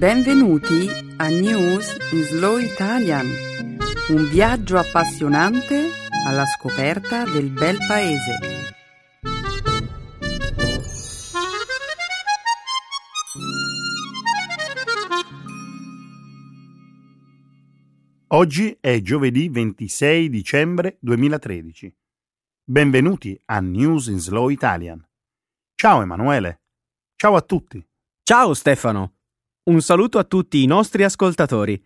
Benvenuti a News in Slow Italian, un viaggio appassionante alla scoperta del bel paese. Oggi è giovedì 26 dicembre 2013. Benvenuti a News in Slow Italian. Ciao Emanuele. Ciao a tutti. Ciao Stefano. Un saluto a tutti i nostri ascoltatori.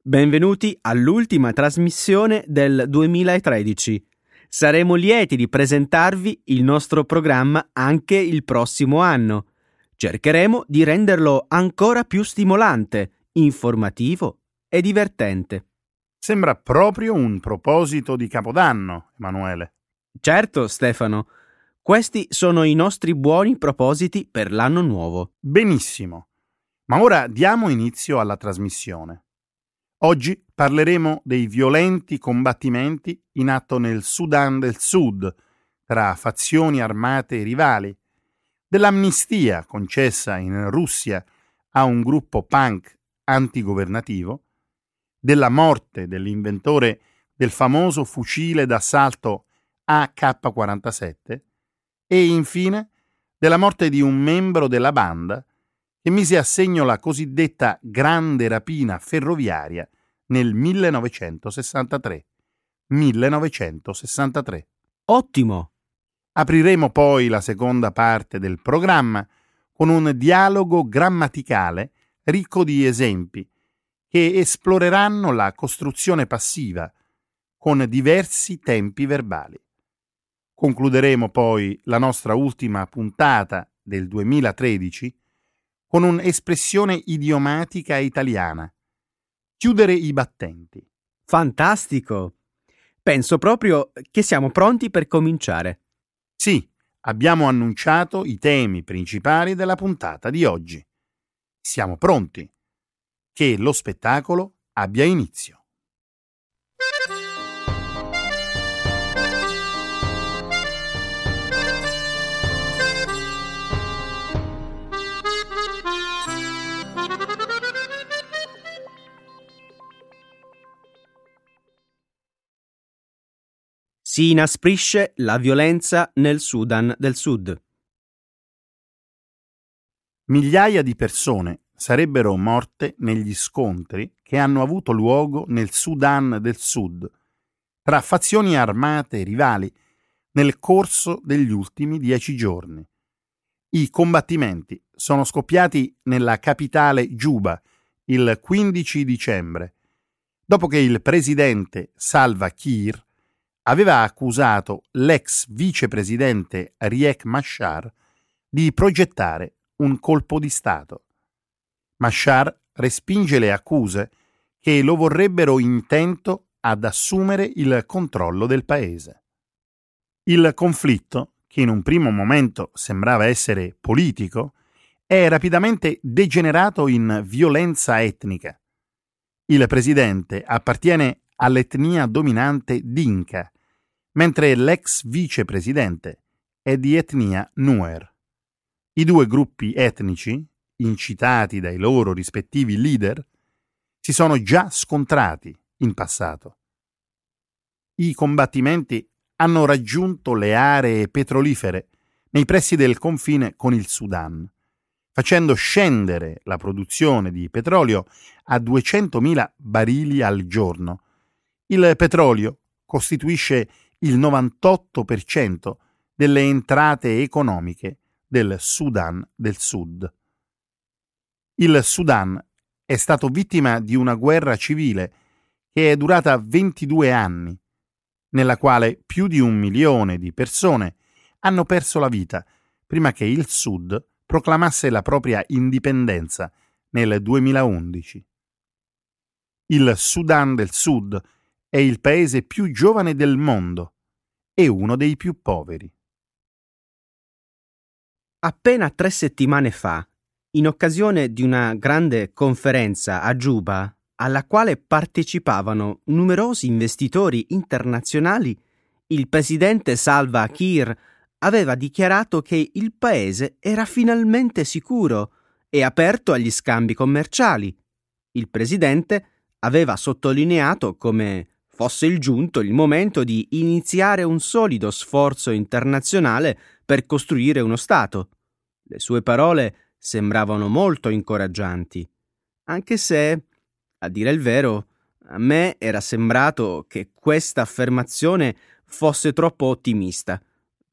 Benvenuti all'ultima trasmissione del 2013. Saremo lieti di presentarvi il nostro programma anche il prossimo anno. Cercheremo di renderlo ancora più stimolante, informativo e divertente. Sembra proprio un proposito di Capodanno, Emanuele. Certo, Stefano. Questi sono i nostri buoni propositi per l'anno nuovo. Benissimo. Ma ora diamo inizio alla trasmissione. Oggi parleremo dei violenti combattimenti in atto nel Sudan del Sud tra fazioni armate rivali, dell'amnistia concessa in Russia a un gruppo punk antigovernativo, della morte dell'inventore del famoso fucile d'assalto AK-47 e infine della morte di un membro della banda che mise a segno la cosiddetta grande rapina ferroviaria nel 1963. 1963. Ottimo! Apriremo poi la seconda parte del programma con un dialogo grammaticale ricco di esempi che esploreranno la costruzione passiva con diversi tempi verbali. Concluderemo poi la nostra ultima puntata del 2013 con un'espressione idiomatica italiana. Chiudere i battenti. Fantastico! Penso proprio che siamo pronti per cominciare. Sì, abbiamo annunciato i temi principali della puntata di oggi. Siamo pronti. Che lo spettacolo abbia inizio. Si inasprisce la violenza nel Sudan del Sud. Migliaia di persone sarebbero morte negli scontri che hanno avuto luogo nel Sudan del Sud tra fazioni armate rivali nel corso degli ultimi dieci giorni. I combattimenti sono scoppiati nella capitale Giuba il 15 dicembre, dopo che il presidente Salva Kiir aveva accusato l'ex vicepresidente Riek Machar di progettare un colpo di Stato. Machar respinge le accuse che lo vorrebbero intento ad assumere il controllo del paese. Il conflitto, che in un primo momento sembrava essere politico, è rapidamente degenerato in violenza etnica. Il presidente appartiene all'etnia dominante Dinka, mentre l'ex vicepresidente è di etnia Nuer. I due gruppi etnici, incitati dai loro rispettivi leader, si sono già scontrati in passato. I combattimenti hanno raggiunto le aree petrolifere nei pressi del confine con il Sudan, facendo scendere la produzione di petrolio a 200.000 barili al giorno. Il petrolio costituisce il 98% delle entrate economiche del Sudan del Sud. Il Sudan è stato vittima di una guerra civile che è durata 22 anni, nella quale più di un milione di persone hanno perso la vita prima che il Sud proclamasse la propria indipendenza nel 2011. Il Sudan del Sud è il paese più giovane del mondo e uno dei più poveri. Appena tre settimane fa, in occasione di una grande conferenza a Giuba, alla quale partecipavano numerosi investitori internazionali, il presidente Salva Kiir aveva dichiarato che il paese era finalmente sicuro e aperto agli scambi commerciali. Il presidente aveva sottolineato come fosse il giunto il momento di iniziare un solido sforzo internazionale per costruire uno Stato. Le sue parole sembravano molto incoraggianti, anche se, a dire il vero, a me era sembrato che questa affermazione fosse troppo ottimista,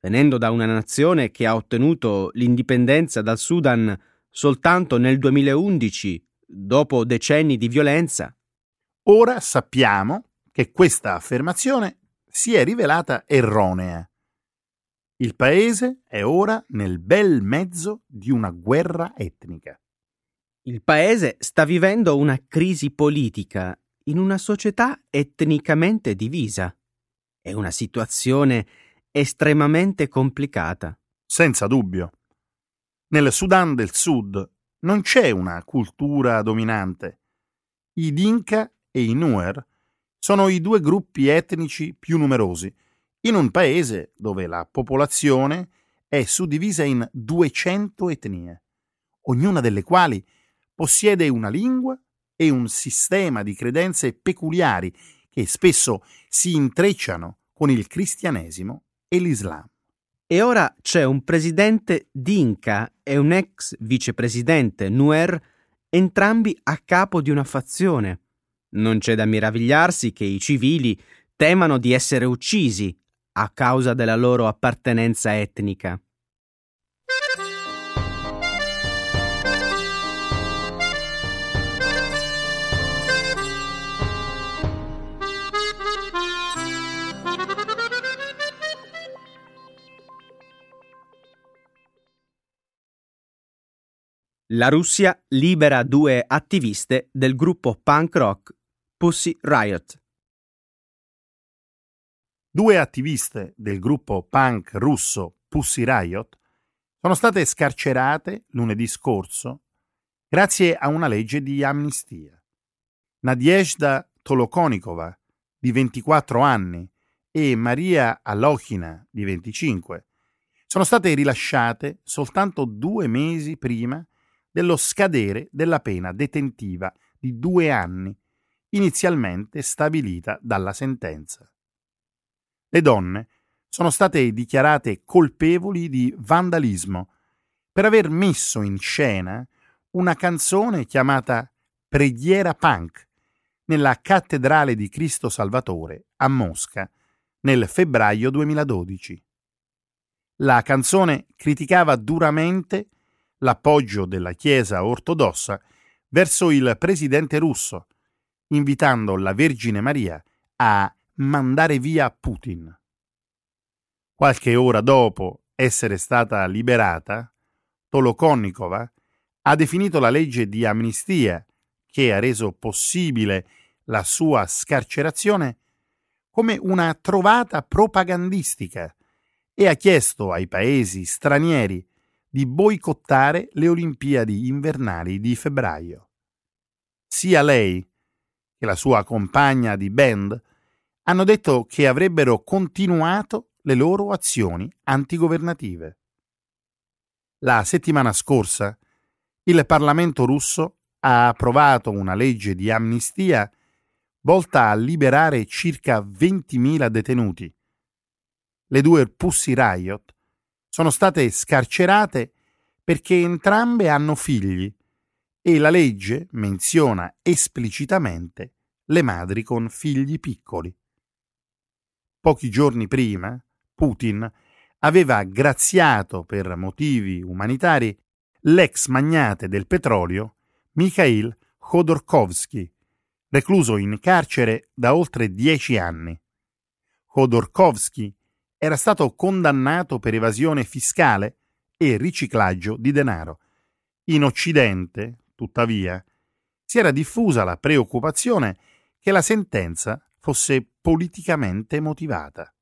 venendo da una nazione che ha ottenuto l'indipendenza dal Sudan soltanto nel 2011, dopo decenni di violenza. Ora sappiamo che questa affermazione si è rivelata erronea. Il paese è ora nel bel mezzo di una guerra etnica. Il paese sta vivendo una crisi politica in una società etnicamente divisa. È una situazione estremamente complicata. Senza dubbio. Nel Sudan del Sud non c'è una cultura dominante. I Dinka e i Nuer sono i due gruppi etnici più numerosi, in un paese dove la popolazione è suddivisa in 200 etnie, ognuna delle quali possiede una lingua e un sistema di credenze peculiari che spesso si intrecciano con il cristianesimo e l'Islam. E ora c'è un presidente Dinka e un ex vicepresidente Nuer, entrambi a capo di una fazione. Non c'è da meravigliarsi che i civili temano di essere uccisi a causa della loro appartenenza etnica. La Russia libera due attiviste del gruppo punk rock Pussy Riot. Due attiviste del gruppo punk russo Pussy Riot sono state scarcerate lunedì scorso grazie a una legge di amnistia. Nadiezhda Tolokonikova, di 24 anni, e Maria Alochina, di 25, sono state rilasciate soltanto due mesi prima dello scadere della pena detentiva di due anni, inizialmente stabilita dalla sentenza. Le donne sono state dichiarate colpevoli di vandalismo per aver messo in scena una canzone chiamata Preghiera Punk nella cattedrale di Cristo Salvatore a Mosca nel febbraio 2012. La canzone criticava duramente l'appoggio della Chiesa ortodossa verso il presidente russo, invitando la Vergine Maria a mandare via Putin. Qualche ora dopo essere stata liberata, Tolokonnikova ha definito la legge di amnistia che ha reso possibile la sua scarcerazione come una trovata propagandistica e ha chiesto ai paesi stranieri di boicottare le Olimpiadi invernali di febbraio. Sia lei che la sua compagna di band hanno detto che avrebbero continuato le loro azioni antigovernative. La settimana scorsa il Parlamento russo ha approvato una legge di amnistia volta a liberare circa 20.000 detenuti. Le due Pussy Riot sono state scarcerate perché entrambe hanno figli e la legge menziona esplicitamente le madri con figli piccoli. Pochi giorni prima, Putin aveva graziato per motivi umanitari l'ex magnate del petrolio Mikhail Khodorkovsky, recluso in carcere da oltre dieci anni. Khodorkovsky era stato condannato per evasione fiscale e riciclaggio di denaro. In Occidente, tuttavia, si era diffusa la preoccupazione che la sentenza fosse politicamente motivata.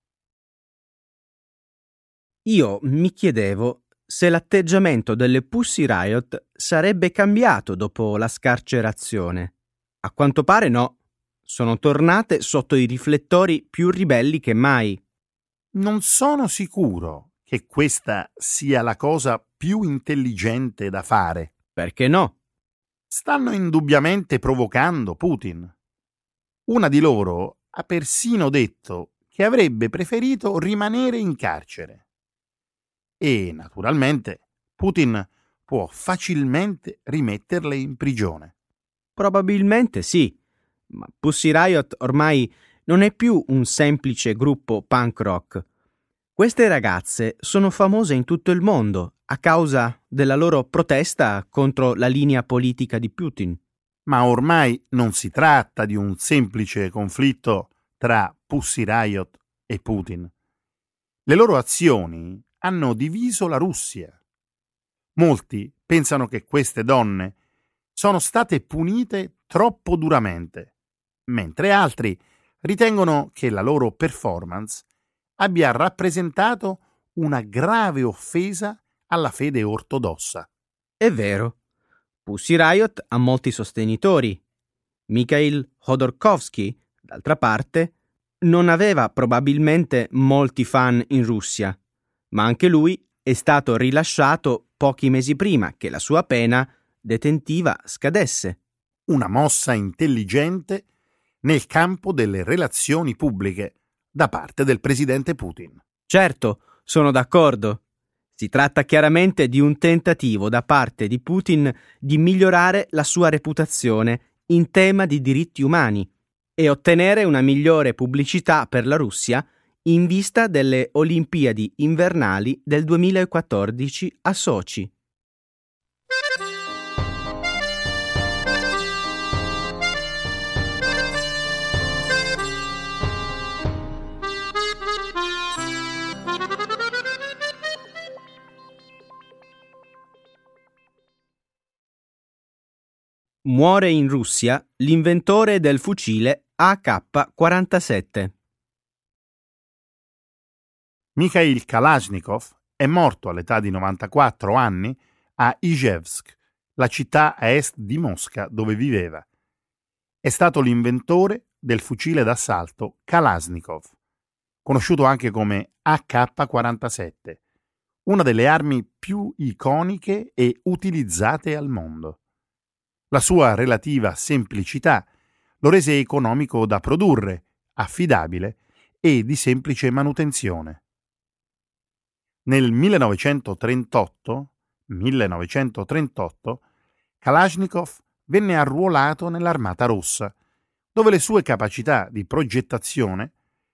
Io mi chiedevo se l'atteggiamento delle Pussy Riot sarebbe cambiato dopo la scarcerazione. A quanto pare no. Sono tornate sotto i riflettori più ribelli che mai. Non sono sicuro che questa sia la cosa più intelligente da fare. Perché no? Stanno indubbiamente provocando Putin. Una di loro ha persino detto che avrebbe preferito rimanere in carcere. E, naturalmente, Putin può facilmente rimetterle in prigione. Probabilmente sì, ma Pussy Riot ormai non è più un semplice gruppo punk rock. Queste ragazze sono famose in tutto il mondo a causa della loro protesta contro la linea politica di Putin. Ma ormai non si tratta di un semplice conflitto tra Pussy Riot e Putin. Le loro azioni hanno diviso la Russia. Molti pensano che queste donne sono state punite troppo duramente, mentre altri ritengono che la loro performance abbia rappresentato una grave offesa alla fede ortodossa. È vero. Pussy Riot ha molti sostenitori. Mikhail Hodorkovsky, d'altra parte, non aveva probabilmente molti fan in Russia, ma anche lui è stato rilasciato pochi mesi prima che la sua pena detentiva scadesse. Una mossa intelligente nel campo delle relazioni pubbliche da parte del presidente Putin. Certo, sono d'accordo. Si tratta chiaramente di un tentativo da parte di Putin di migliorare la sua reputazione in tema di diritti umani e ottenere una migliore pubblicità per la Russia in vista delle Olimpiadi invernali del 2014 a Sochi. Muore in Russia l'inventore del fucile AK-47. Mikhail Kalashnikov è morto all'età di 94 anni a Ijevsk, la città a est di Mosca dove viveva. È stato l'inventore del fucile d'assalto Kalashnikov, conosciuto anche come AK-47, una delle armi più iconiche e utilizzate al mondo. La sua relativa semplicità lo rese economico da produrre, affidabile e di semplice manutenzione. Nel 1938, 1938 Kalashnikov venne arruolato nell'Armata Rossa, dove le sue capacità di progettazione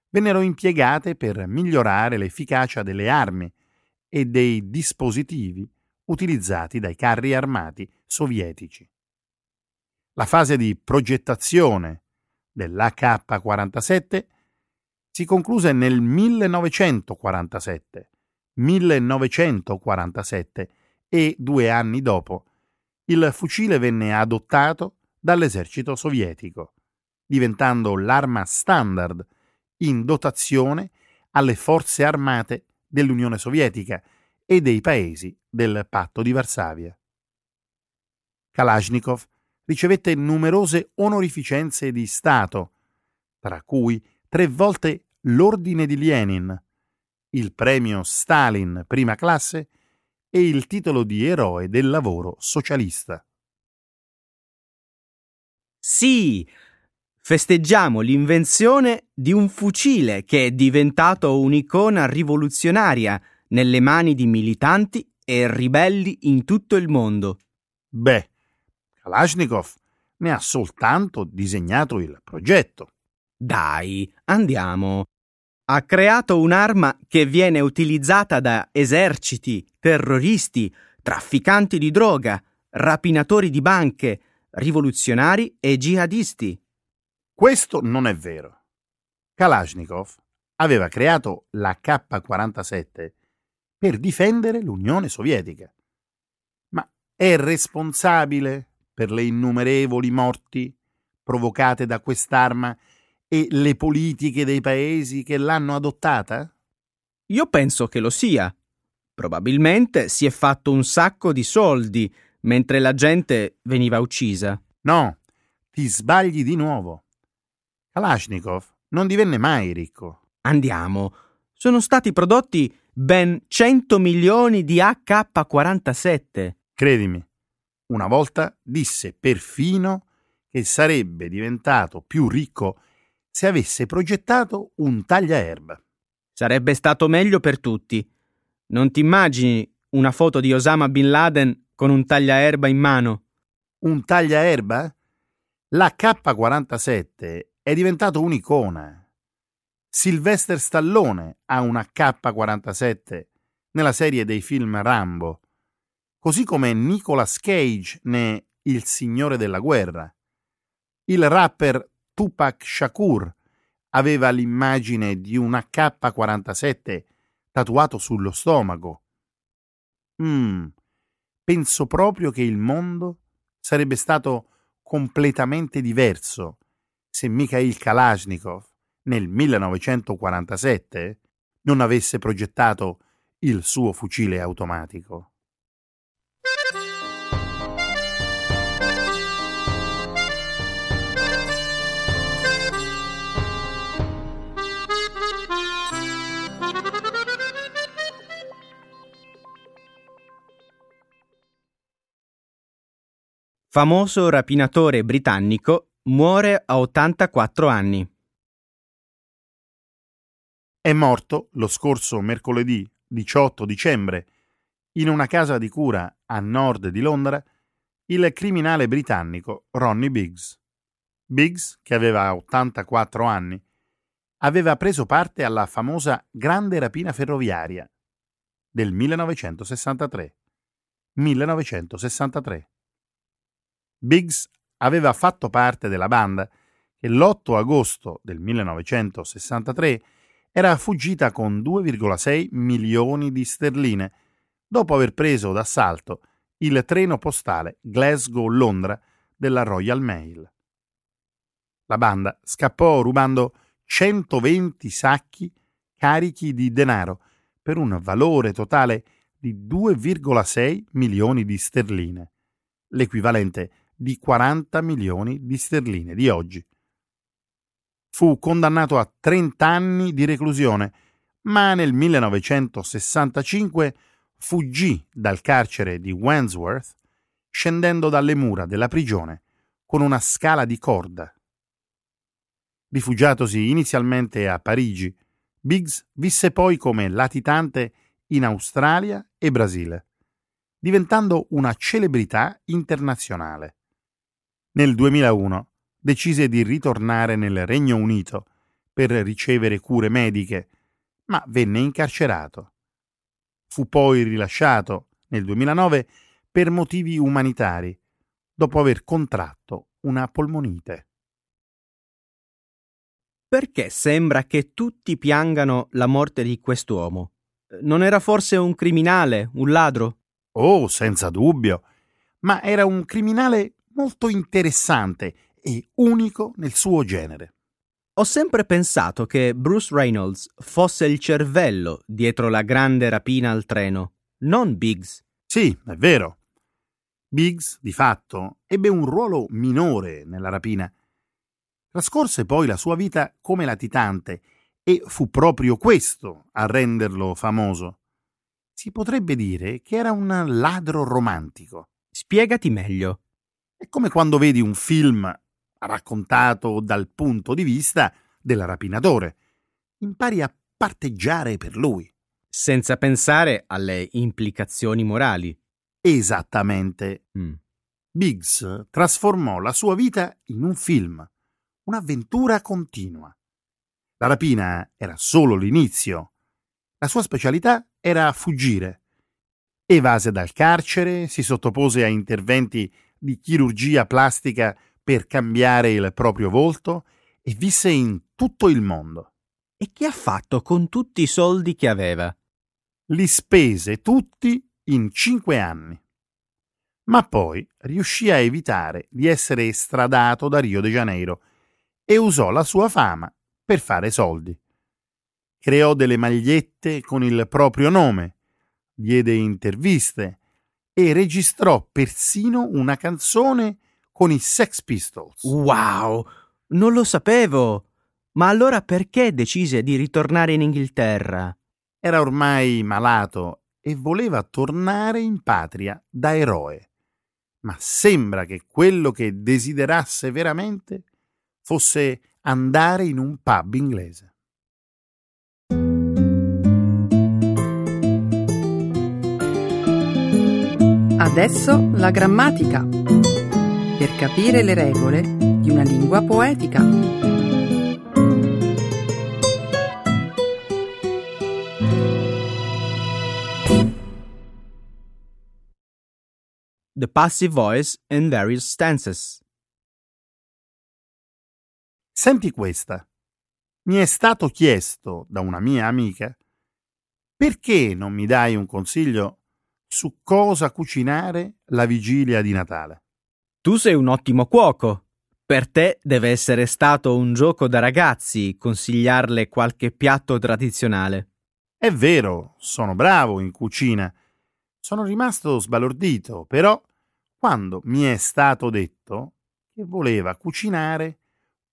vennero impiegate per migliorare l'efficacia delle armi e dei dispositivi utilizzati dai carri armati sovietici. La fase di progettazione dell'H-47 si concluse nel 1947, 1947 e due anni dopo il fucile venne adottato dall'esercito sovietico, diventando l'arma standard in dotazione alle forze armate dell'Unione Sovietica e dei paesi del patto di Varsavia. Kalashnikov ricevette numerose onorificenze di Stato, tra cui tre volte l'Ordine di Lenin, il premio Stalin prima classe e il titolo di eroe del lavoro socialista. Sì, festeggiamo l'invenzione di un fucile che è diventato un'icona rivoluzionaria nelle mani di militanti e ribelli in tutto il mondo. Beh, Kalashnikov ne ha soltanto disegnato il progetto. Dai, andiamo. Ha creato un'arma che viene utilizzata da eserciti, terroristi, trafficanti di droga, rapinatori di banche, rivoluzionari e jihadisti. Questo non è vero. Kalashnikov aveva creato la K-47 per difendere l'Unione Sovietica. Ma è responsabile per le innumerevoli morti provocate da quest'arma e le politiche dei paesi che l'hanno adottata? Io penso che lo sia. Probabilmente si è fatto un sacco di soldi mentre la gente veniva uccisa. No, ti sbagli di nuovo. Kalashnikov non divenne mai ricco. Andiamo. Sono stati prodotti ben 100 milioni di AK-47. Credimi, Una volta disse perfino che sarebbe diventato più ricco se avesse progettato un tagliaerba. Sarebbe stato meglio per tutti. Non ti immagini una foto di Osama Bin Laden con un tagliaerba in mano? Un tagliaerba? La K47 è diventato un'icona. Sylvester Stallone ha una K47 nella serie dei film Rambo, così come Nicolas Cage ne Il Signore della Guerra. Il rapper Tupac Shakur aveva l'immagine di un AK-47 tatuato sullo stomaco. Mm, penso proprio che il mondo sarebbe stato completamente diverso se Mikhail Kalashnikov nel 1947 non avesse progettato il suo fucile automatico. Famoso rapinatore britannico muore a 84 anni. È morto lo scorso mercoledì 18 dicembre in una casa di cura a nord di Londra il criminale britannico Ronnie Biggs. Biggs, che aveva 84 anni, aveva preso parte alla famosa Grande rapina ferroviaria del 1963. 1963. Biggs aveva fatto parte della banda che l'8 agosto del 1963 era fuggita con 2,6 milioni di sterline dopo aver preso d'assalto il treno postale Glasgow-Londra della Royal Mail. La banda scappò rubando 120 sacchi carichi di denaro per un valore totale di 2,6 milioni di sterline, l'equivalente di 40 milioni di sterline di oggi. Fu condannato a 30 anni di reclusione, ma nel 1965 fuggì dal carcere di Wandsworth scendendo dalle mura della prigione con una scala di corda. Rifugiatosi inizialmente a Parigi, Biggs visse poi come latitante in Australia e Brasile, diventando una celebrità internazionale. Nel 2001 decise di ritornare nel Regno Unito per ricevere cure mediche, ma venne incarcerato. Fu poi rilasciato nel 2009 per motivi umanitari, dopo aver contratto una polmonite. Perché sembra che tutti piangano la morte di quest'uomo? Non era forse un criminale, un ladro? Oh, senza dubbio, ma era un criminale molto interessante e unico nel suo genere. Ho sempre pensato che Bruce Reynolds fosse il cervello dietro la grande rapina al treno, non Biggs. Sì, è vero. Biggs, di fatto, ebbe un ruolo minore nella rapina. Trascorse poi la sua vita come latitante e fu proprio questo a renderlo famoso. Si potrebbe dire che era un ladro romantico. Spiegati meglio. È come quando vedi un film raccontato dal punto di vista del rapinatore. Impari a parteggiare per lui. Senza pensare alle implicazioni morali. Esattamente. Mm. Biggs trasformò la sua vita in un film, un'avventura continua. La rapina era solo l'inizio. La sua specialità era fuggire. Evase dal carcere, si sottopose a interventi di chirurgia plastica per cambiare il proprio volto e visse in tutto il mondo. E che ha fatto con tutti i soldi che aveva? Li spese tutti in cinque anni. Ma poi riuscì a evitare di essere estradato da Rio de Janeiro e usò la sua fama per fare soldi. Creò delle magliette con il proprio nome, diede interviste e registrò persino una canzone con i Sex Pistols. Wow, non lo sapevo. Ma allora perché decise di ritornare in Inghilterra? Era ormai malato e voleva tornare in patria da eroe. ma sembra che quello che desiderasse veramente fosse andare in un pub inglese. Adesso la grammatica. Per capire le regole di una lingua poetica. The passive voice in various stances. Senti questa. Mi è stato chiesto da una mia amica perché non mi dai un consiglio su cosa cucinare la vigilia di Natale. Tu sei un ottimo cuoco. Per te deve essere stato un gioco da ragazzi consigliarle qualche piatto tradizionale. È vero, sono bravo in cucina. Sono rimasto sbalordito, però quando mi è stato detto che voleva cucinare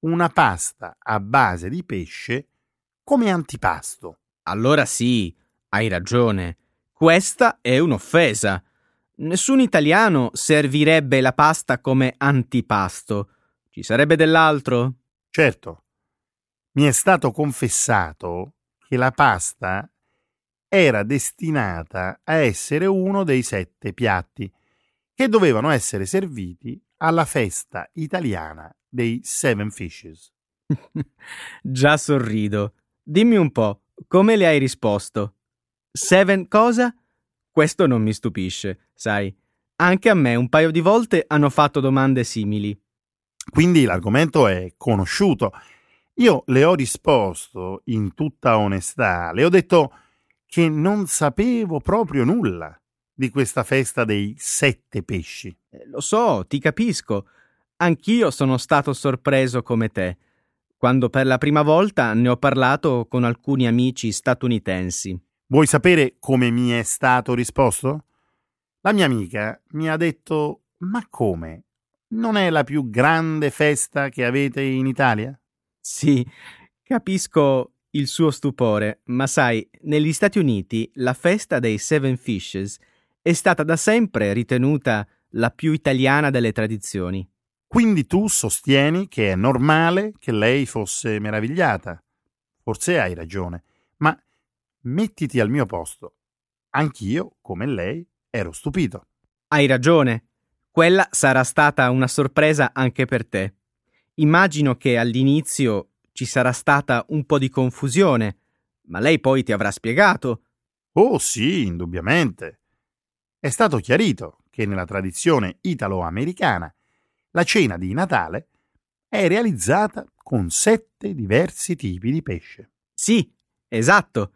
una pasta a base di pesce come antipasto. Allora sì, hai ragione. Questa è un'offesa. Nessun italiano servirebbe la pasta come antipasto. Ci sarebbe dell'altro? Certo. Mi è stato confessato che la pasta era destinata a essere uno dei sette piatti che dovevano essere serviti alla festa italiana dei Seven Fishes. Già sorrido. Dimmi un po', come le hai risposto? Seven cosa? Questo non mi stupisce, sai. Anche a me un paio di volte hanno fatto domande simili. Quindi l'argomento è conosciuto. Io le ho risposto in tutta onestà, le ho detto che non sapevo proprio nulla di questa festa dei sette pesci. Eh, lo so, ti capisco. Anch'io sono stato sorpreso come te, quando per la prima volta ne ho parlato con alcuni amici statunitensi. Vuoi sapere come mi è stato risposto? La mia amica mi ha detto: Ma come? Non è la più grande festa che avete in Italia? Sì, capisco il suo stupore, ma sai, negli Stati Uniti la festa dei Seven Fishes è stata da sempre ritenuta la più italiana delle tradizioni. Quindi tu sostieni che è normale che lei fosse meravigliata. Forse hai ragione, ma mettiti al mio posto. Anch'io, come lei, ero stupito. Hai ragione. Quella sarà stata una sorpresa anche per te. Immagino che all'inizio ci sarà stata un po' di confusione, ma lei poi ti avrà spiegato. Oh sì, indubbiamente. È stato chiarito che nella tradizione italo-americana la cena di Natale è realizzata con sette diversi tipi di pesce. Sì, esatto.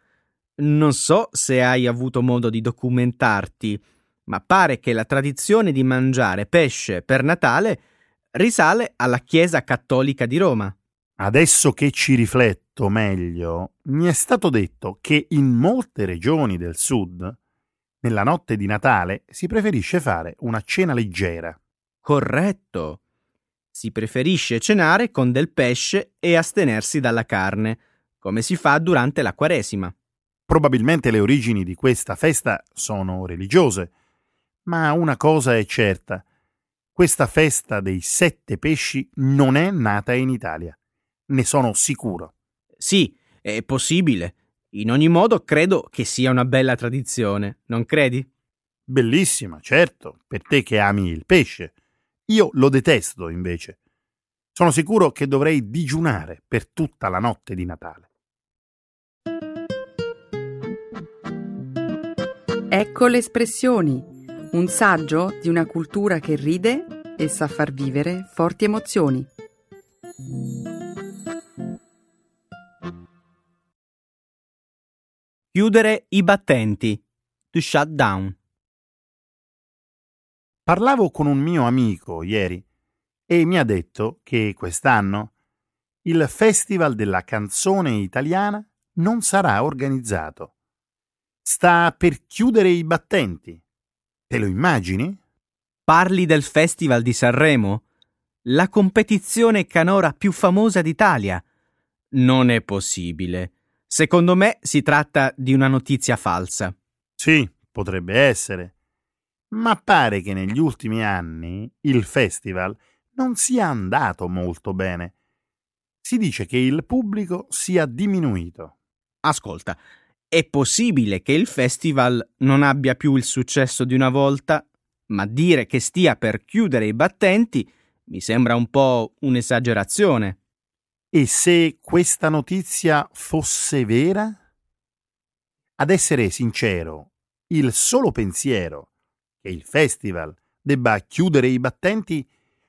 Non so se hai avuto modo di documentarti, ma pare che la tradizione di mangiare pesce per Natale risale alla Chiesa Cattolica di Roma. Adesso che ci rifletto meglio, mi è stato detto che in molte regioni del sud, nella notte di Natale, si preferisce fare una cena leggera. Corretto. Si preferisce cenare con del pesce e astenersi dalla carne, come si fa durante la Quaresima. Probabilmente le origini di questa festa sono religiose, ma una cosa è certa. Questa festa dei sette pesci non è nata in Italia. Ne sono sicuro. Sì, è possibile. In ogni modo credo che sia una bella tradizione, non credi? Bellissima, certo, per te che ami il pesce. Io lo detesto, invece. Sono sicuro che dovrei digiunare per tutta la notte di Natale. Ecco le espressioni, un saggio di una cultura che ride e sa far vivere forti emozioni. Chiudere i battenti. To shut down. Parlavo con un mio amico ieri e mi ha detto che quest'anno il Festival della canzone italiana non sarà organizzato. Sta per chiudere i battenti. Te lo immagini? Parli del Festival di Sanremo? La competizione canora più famosa d'Italia. Non è possibile. Secondo me si tratta di una notizia falsa. Sì, potrebbe essere Ma pare che negli ultimi anni il festival non sia andato molto bene. Si dice che il pubblico sia diminuito. Ascolta, è possibile che il festival non abbia più il successo di una volta, ma dire che stia per chiudere i battenti mi sembra un po' un'esagerazione. E se questa notizia fosse vera? Ad essere sincero, il solo pensiero che il festival debba chiudere i battenti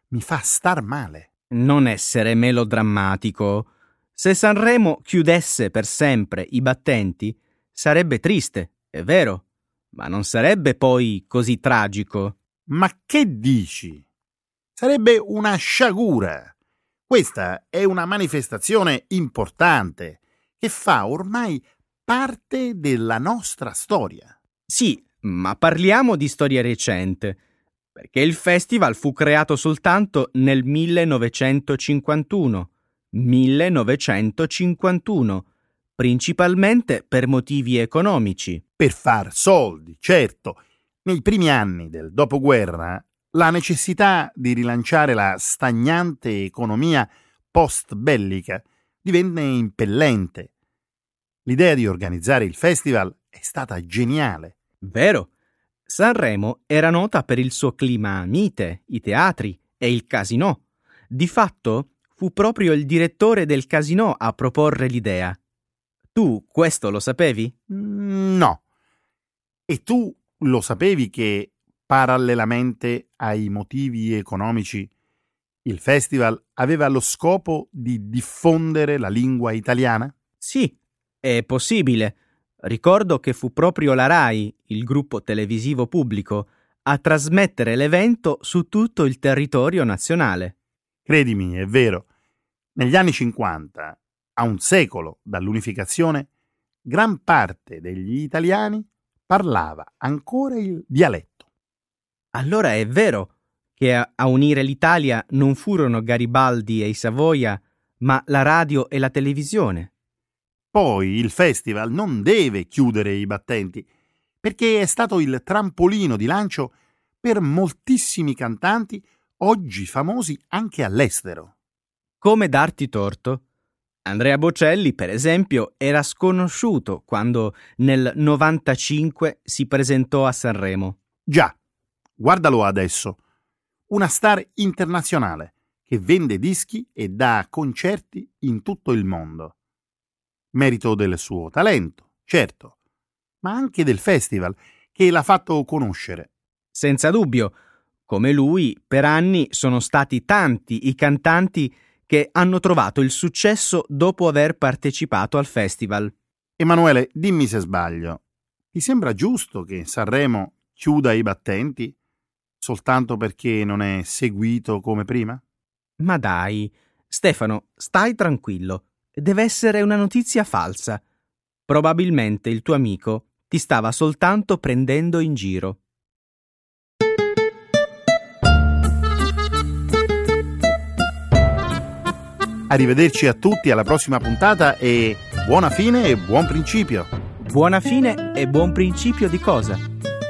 mi fa star male. Non essere melodrammatico. Se Sanremo chiudesse per sempre i battenti, sarebbe triste, è vero, ma non sarebbe poi così tragico. Ma che dici? Sarebbe una sciagura. Questa è una manifestazione importante che fa ormai parte della nostra storia. Sì, ma parliamo di storia recente, perché il festival fu creato soltanto nel 1951. 1951, principalmente per motivi economici. Per far soldi, certo. Nei primi anni del dopoguerra, la necessità di rilanciare la stagnante economia post-bellica divenne impellente. L'idea di organizzare il festival è stata geniale. Vero. Sanremo era nota per il suo clima mite, i teatri e il casino. Di fatto fu proprio il direttore del casino a proporre l'idea. Tu questo lo sapevi? Mm, no. E tu lo sapevi che, parallelamente ai motivi economici, il festival aveva lo scopo di diffondere la lingua italiana? Sì, è possibile. Ricordo che fu proprio la RAI, il gruppo televisivo pubblico, a trasmettere l'evento su tutto il territorio nazionale. Credimi, è vero. Negli anni 50, a un secolo dall'unificazione, gran parte degli italiani parlava ancora il dialetto. Allora è vero che a, unire l'Italia non furono Garibaldi e i Savoia, ma la radio e la televisione. Poi il festival non deve chiudere i battenti, perché è stato il trampolino di lancio per moltissimi cantanti oggi famosi anche all'estero. Come darti torto? Andrea Bocelli, per esempio, era sconosciuto quando nel 95 si presentò a Sanremo. Già, guardalo adesso. Una star internazionale che vende dischi e dà concerti in tutto il mondo merito del suo talento, certo, ma anche del festival che l'ha fatto conoscere. Senza dubbio, come lui, per anni sono stati tanti i cantanti che hanno trovato il successo dopo aver partecipato al festival. Emanuele, dimmi se sbaglio. Ti sembra giusto che Sanremo chiuda i battenti soltanto perché non è seguito come prima? Ma dai, Stefano, stai tranquillo deve essere una notizia falsa. Probabilmente il tuo amico ti stava soltanto prendendo in giro. Arrivederci a tutti alla prossima puntata e buona fine e buon principio. Buona fine e buon principio di cosa?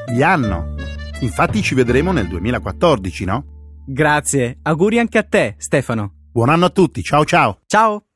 Di anno. Infatti ci vedremo nel 2014, no? Grazie, auguri anche a te, Stefano. Buon anno a tutti, ciao ciao. Ciao.